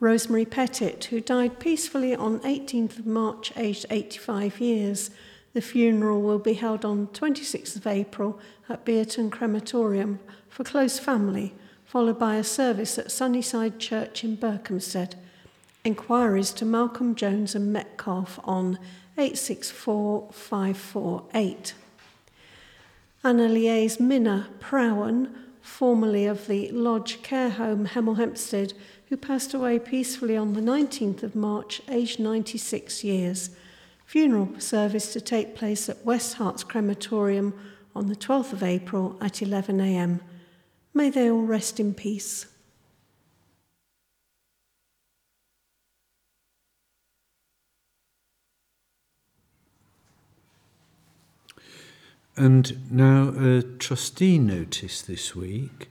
Rosemary Pettit, who died peacefully on 18th of March, aged 85 years. The funeral will be held on 26th of April at Beerton Crematorium for close family, followed by a service at Sunnyside Church in Berkhamsted. Inquiries to Malcolm Jones and Metcalfe on 864 548. Anna Liaise Minna Prowan, formerly of the Lodge Care Home Hemel Hempstead, who passed away peacefully on the 19th of March, aged 96 years. Funeral service to take place at West Herts Crematorium on the 12th of April at 11am. May they all rest in peace. And now a trustee notice this week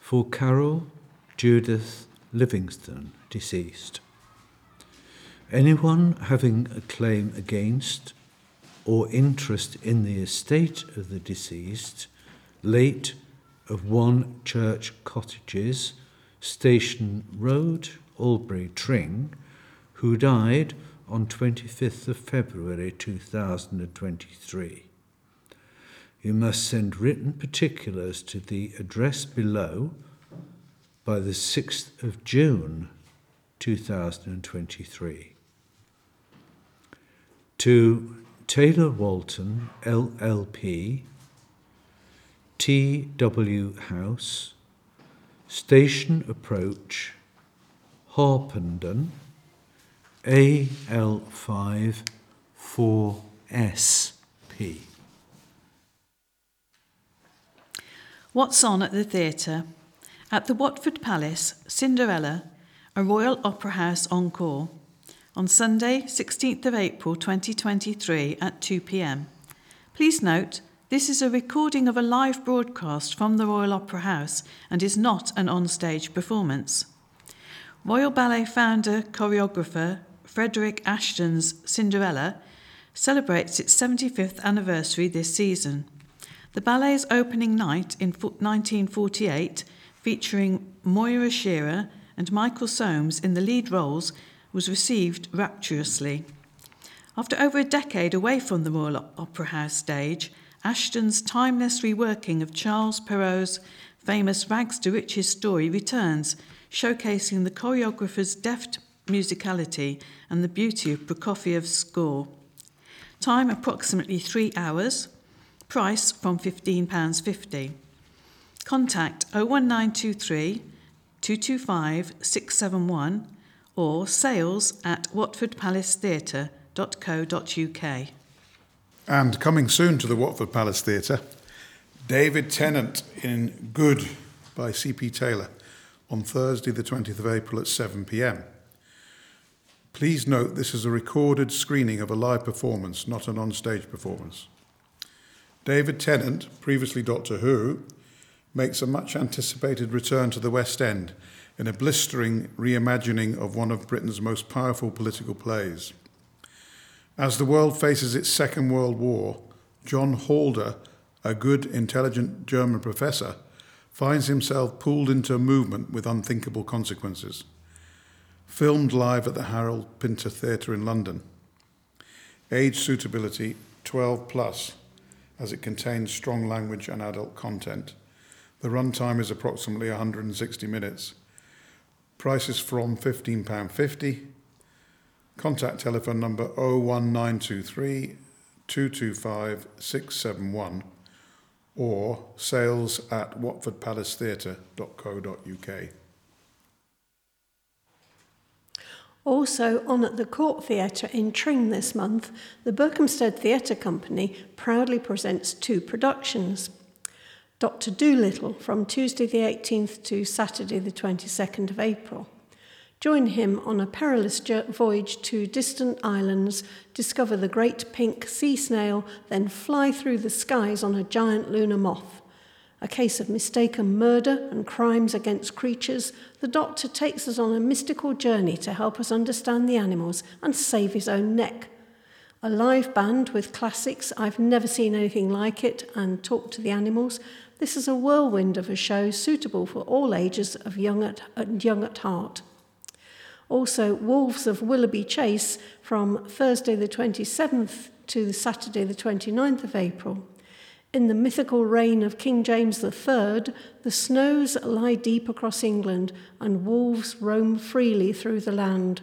for Carol Judith Livingston, deceased. Anyone having a claim against or interest in the estate of the deceased, late of One Church Cottages, Station Road, Aldbury, Tring, who died on 25th of February 2023 you must send written particulars to the address below by the 6th of June 2023. To Taylor Walton, LLP, TW House, Station Approach, Harpenden, AL5 4SP. What's on at the theatre? At the Watford Palace, Cinderella, a Royal Opera House encore, on Sunday, 16th of April 2023 at 2 pm. Please note, this is a recording of a live broadcast from the Royal Opera House and is not an on-stage performance. Royal Ballet founder choreographer Frederick Ashton's Cinderella celebrates its 75th anniversary this season. The ballet's opening night in 1948, featuring Moira Shearer and Michael Somes in the lead roles, was received rapturously. After over a decade away from the Royal Opera House stage, Ashton's timeless reworking of Charles Perrault's famous Rags to Riches story returns, showcasing the choreographer's deft musicality and the beauty of Prokofiev's score. Time approximately three hours. Price from £15.50. Contact 01923 225 671 or sales at watfordpalacetheatre.co.uk. And coming soon to the Watford Palace Theatre, David Tennant in Good by C.P. Taylor on Thursday, the 20th of April at 7 pm. Please note this is a recorded screening of a live performance, not an on stage performance. David Tennant, previously Doctor Who, makes a much anticipated return to the West End in a blistering reimagining of one of Britain's most powerful political plays. As the world faces its Second World War, John Halder, a good, intelligent German professor, finds himself pulled into a movement with unthinkable consequences. Filmed live at the Harold Pinter Theatre in London. Age suitability 12 plus, as it contains strong language and adult content. The runtime is approximately 160 minutes. Prices from £15.50. Contact telephone number 01923 225 671 or sales at watfordpalacetheatre.co.uk. Also on at the Court Theatre in Tring this month, the Berkhamsted Theatre Company proudly presents two productions. Dr. Doolittle from Tuesday the 18th to Saturday the 22nd of April. Join him on a perilous voyage to distant islands, discover the great pink sea snail, then fly through the skies on a giant lunar moth. A case of mistaken murder and crimes against creatures, the doctor takes us on a mystical journey to help us understand the animals and save his own neck. A live band with classics, I've never seen anything like it, and talk to the animals, this is a whirlwind of a show suitable for all ages of young at, young at heart. Also, Wolves of Willoughby Chase from Thursday the 27th to Saturday the 29th of April. In the mythical reign of King James III, the snows lie deep across England and wolves roam freely through the land.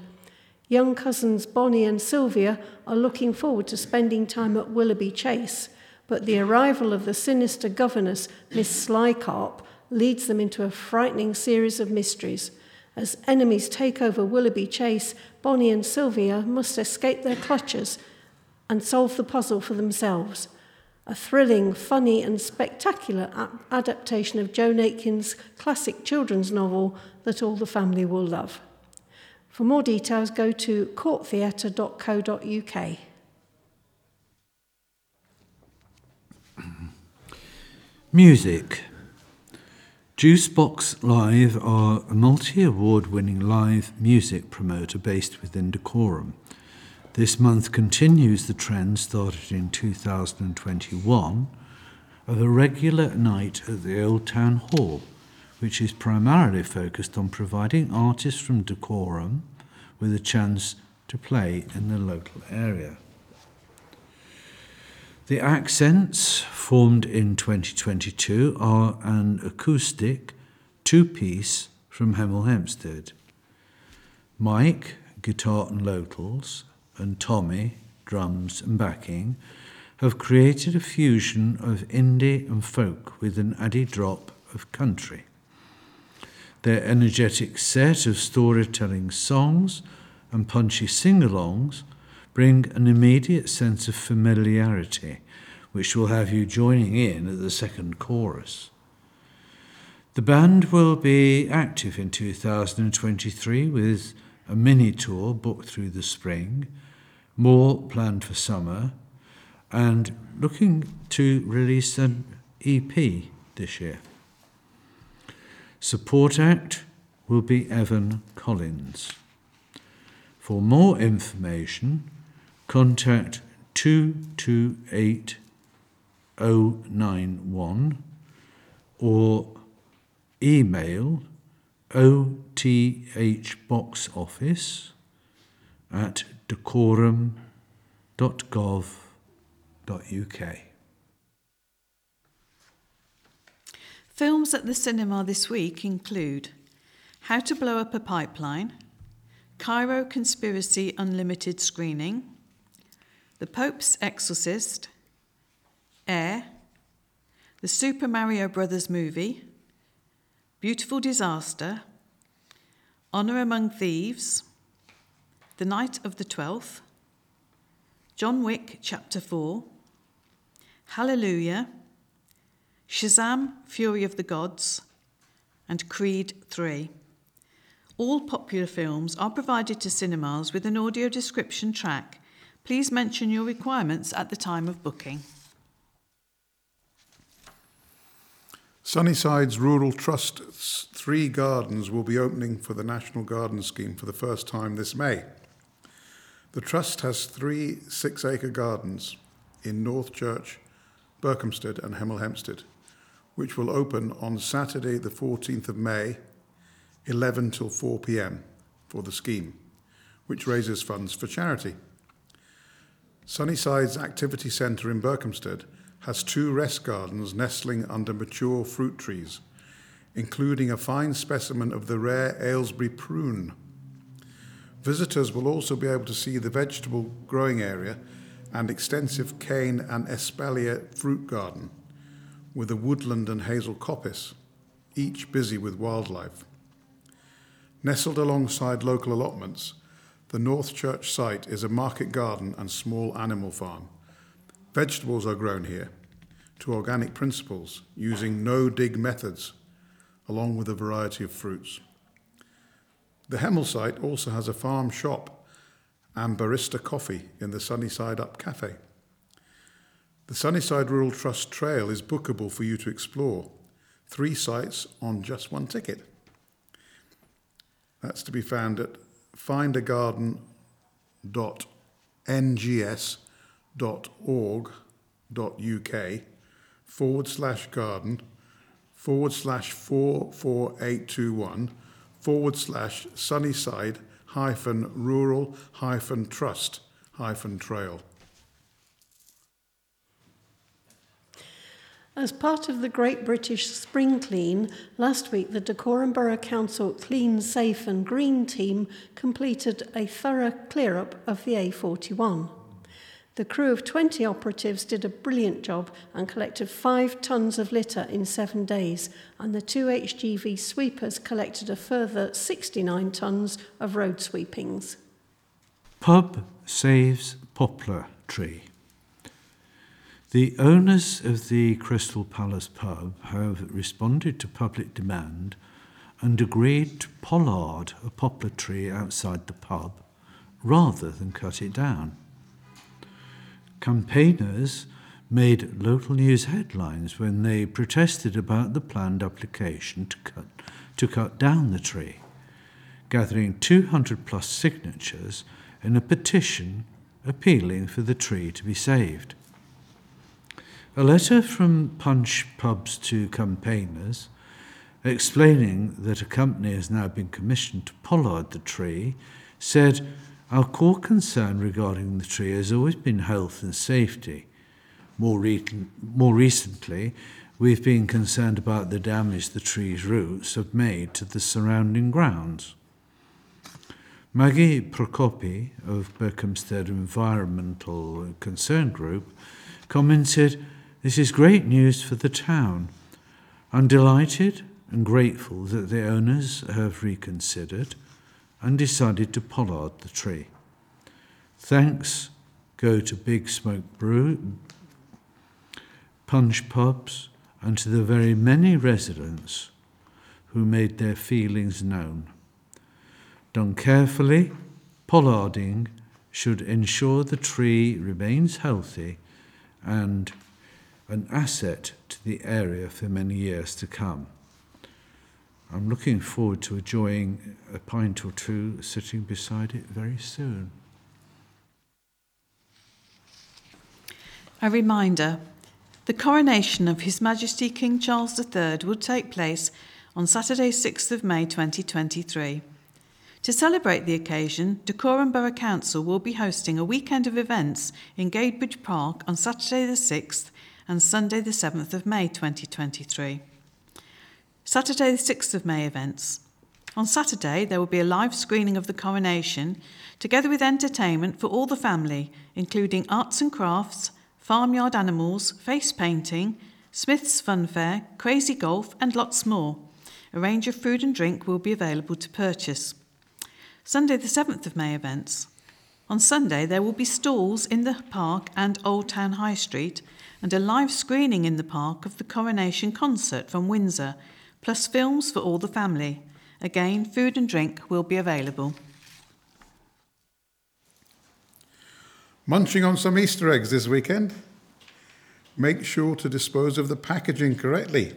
Young cousins Bonnie and Sylvia are looking forward to spending time at Willoughby Chase, but the arrival of the sinister governess, Miss Slighcarp, leads them into a frightening series of mysteries. As enemies take over Willoughby Chase, Bonnie and Sylvia must escape their clutches and solve the puzzle for themselves. A thrilling, funny, and spectacular adaptation of Joan Aiken's classic children's novel that all the family will love. For more details, go to courttheatre.co.uk. Music. Juicebox Live are a multi award winning live music promoter based within Dacorum. This month continues the trend started in 2021 of a regular night at the Old Town Hall, which is primarily focused on providing artists from Dacorum with a chance to play in the local area. The accents formed in 2022 are an acoustic two piece from Hemel Hempstead. Mike, guitar and locals, and Tommy, drums and backing, have created a fusion of indie and folk with an added drop of country. Their energetic set of storytelling songs and punchy sing alongs bring an immediate sense of familiarity, which will have you joining in at the second chorus. The band will be active in 2023 with a mini tour booked through the spring, more planned for summer, and looking to release an EP this year. Support act will be Evan Collins. For more information, contact 228091 or email othboxoffice at dacorum.gov.uk. Films at the cinema this week include How to Blow Up a Pipeline, Cairo Conspiracy Unlimited screening, The Pope's Exorcist, Air, The Super Mario Brothers movie, Beautiful Disaster, Honour Among Thieves, The Night of the Twelfth, John Wick Chapter 4, Hallelujah, Shazam Fury of the Gods, and Creed 3. All popular films are provided to cinemas with an audio description track. Please mention your requirements at the time of booking. Sunnyside's Rural Trust's three gardens will be opening for the National Garden Scheme for the first time this May. The Trust has three six acre gardens in Northchurch, Berkhamsted, and Hemel Hempstead, which will open on Saturday, the 14th of May, 11 till 4 pm for the scheme, which raises funds for charity. Sunnyside's Activity Centre in Berkhamsted has two rest gardens nestling under mature fruit trees, including a fine specimen of the rare Aylesbury prune. Visitors will also be able to see the vegetable growing area and extensive cane and espalier fruit garden with a woodland and hazel coppice, each busy with wildlife. Nestled alongside local allotments, the Northchurch site is a market garden and small animal farm. Vegetables are grown here to organic principles using no dig methods, along with a variety of fruits. The Hemel site also has a farm shop and barista coffee in the Sunnyside Up Cafe. The Sunnyside Rural Trust Trail is bookable for you to explore. Three sites on just one ticket. That's to be found at findagarden.ngs.org.uk forward slash garden forward slash 44821 forward slash sunnyside hyphen rural hyphen trust hyphen trail. As part of the Great British Spring Clean, last week the Dacorum Borough Council Clean, Safe and Green team completed a thorough clear up of the A41. The crew of 20 operatives did a brilliant job and collected five tonnes of litter in seven days, and the two HGV sweepers collected a further 69 tonnes of road sweepings. Pub saves poplar tree. The owners of the Crystal Palace pub have responded to public demand and agreed to pollard a poplar tree outside the pub rather than cut it down. Campaigners made local news headlines when they protested about the planned application to cut, to cut down the tree, gathering 200 plus signatures in a petition appealing for the tree to be saved. A letter from Punch Pubs to campaigners explaining that a company has now been commissioned to pollard the tree said our core concern regarding the tree has always been health and safety. More, re- more recently, we've been concerned about the damage the tree's roots have made to the surrounding grounds. Maggie Prokopi of Berkhamsted Environmental Concern Group commented, This is great news for the town. I'm delighted and grateful that the owners have reconsidered and decided to pollard the tree. Thanks go to Big Smoke Brew, Punch Pubs, and to the very many residents who made their feelings known. Done carefully, pollarding should ensure the tree remains healthy and an asset to the area for many years to come. I'm looking forward to enjoying a pint or two sitting beside it very soon. A reminder the coronation of His Majesty King Charles III will take place on Saturday, 6th of May 2023. To celebrate the occasion, Dacorum Borough Council will be hosting a weekend of events in Gadebridge Park on Saturday the 6th and Sunday the 7th of May 2023. Saturday, the 6th of May events. On Saturday, there will be a live screening of the coronation, together with entertainment for all the family, including arts and crafts, farmyard animals, face painting, Smith's Fun Fair, crazy golf, and lots more. A range of food and drink will be available to purchase. Sunday, the 7th of May events. On Sunday, there will be stalls in the park and Old Town High Street, and a live screening in the park of the coronation concert from Windsor plus films for all the family. Again, food and drink will be available. Munching on some Easter eggs this weekend? Make sure to dispose of the packaging correctly.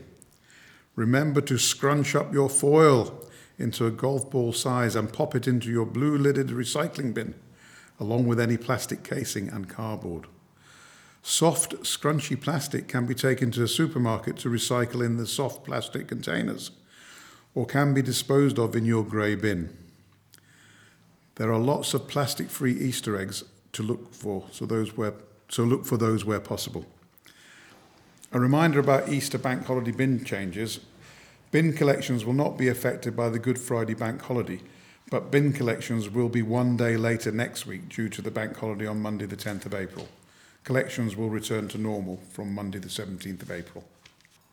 Remember to scrunch up your foil into a golf ball size and pop it into your blue lidded recycling bin. along with any plastic casing and cardboard. Soft, scrunchy plastic can be taken to a supermarket to recycle in the soft plastic containers or can be disposed of in your grey bin. There are lots of plastic free Easter eggs to look for, so, those where, so look for those where possible. A reminder about Easter bank holiday bin changes. Bin collections will not be affected by the Good Friday bank holiday, but bin collections will be one day later next week due to the bank holiday on Monday, the 10th of April. Collections will return to normal from Monday, the 17th of April.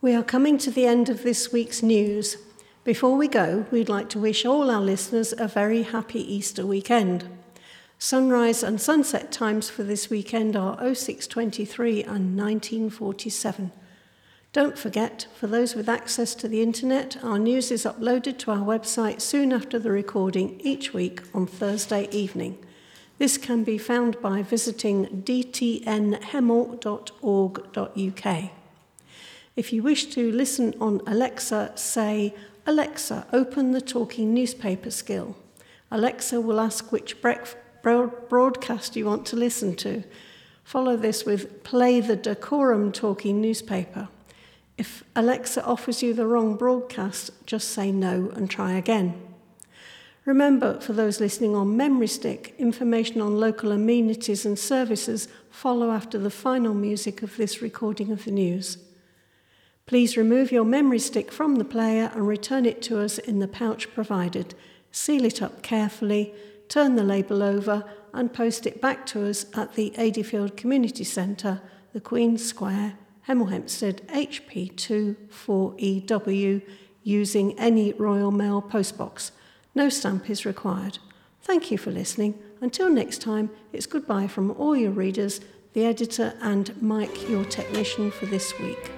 We are coming to the end of this week's news. Before we go, we'd like to wish all our listeners a very happy Easter weekend. Sunrise and sunset times for this weekend are 0623 and 1947. Don't forget, for those with access to the internet, our news is uploaded to our website soon after the recording each week on Thursday evening. This can be found by visiting dtnhemel.org.uk. If you wish to listen on Alexa, say, Alexa, open the talking newspaper skill. Alexa will ask which broadcast you want to listen to. Follow this with play the Dacorum talking newspaper. If Alexa offers you the wrong broadcast, just say no and try again. Remember, for those listening on Memory Stick, information on local amenities and services follow after the final music of this recording of the news. Please remove your memory stick from the player and return it to us in the pouch provided. Seal it up carefully turn the label over and post it back to us at the Adeyfield Community Centre, the Queen's Square, Hemel Hempstead HP2 4EW using any Royal Mail postbox. No stamp is required. Thank you for listening. Until next time, it's goodbye from all your readers, the editor, and Mike, your technician for this week.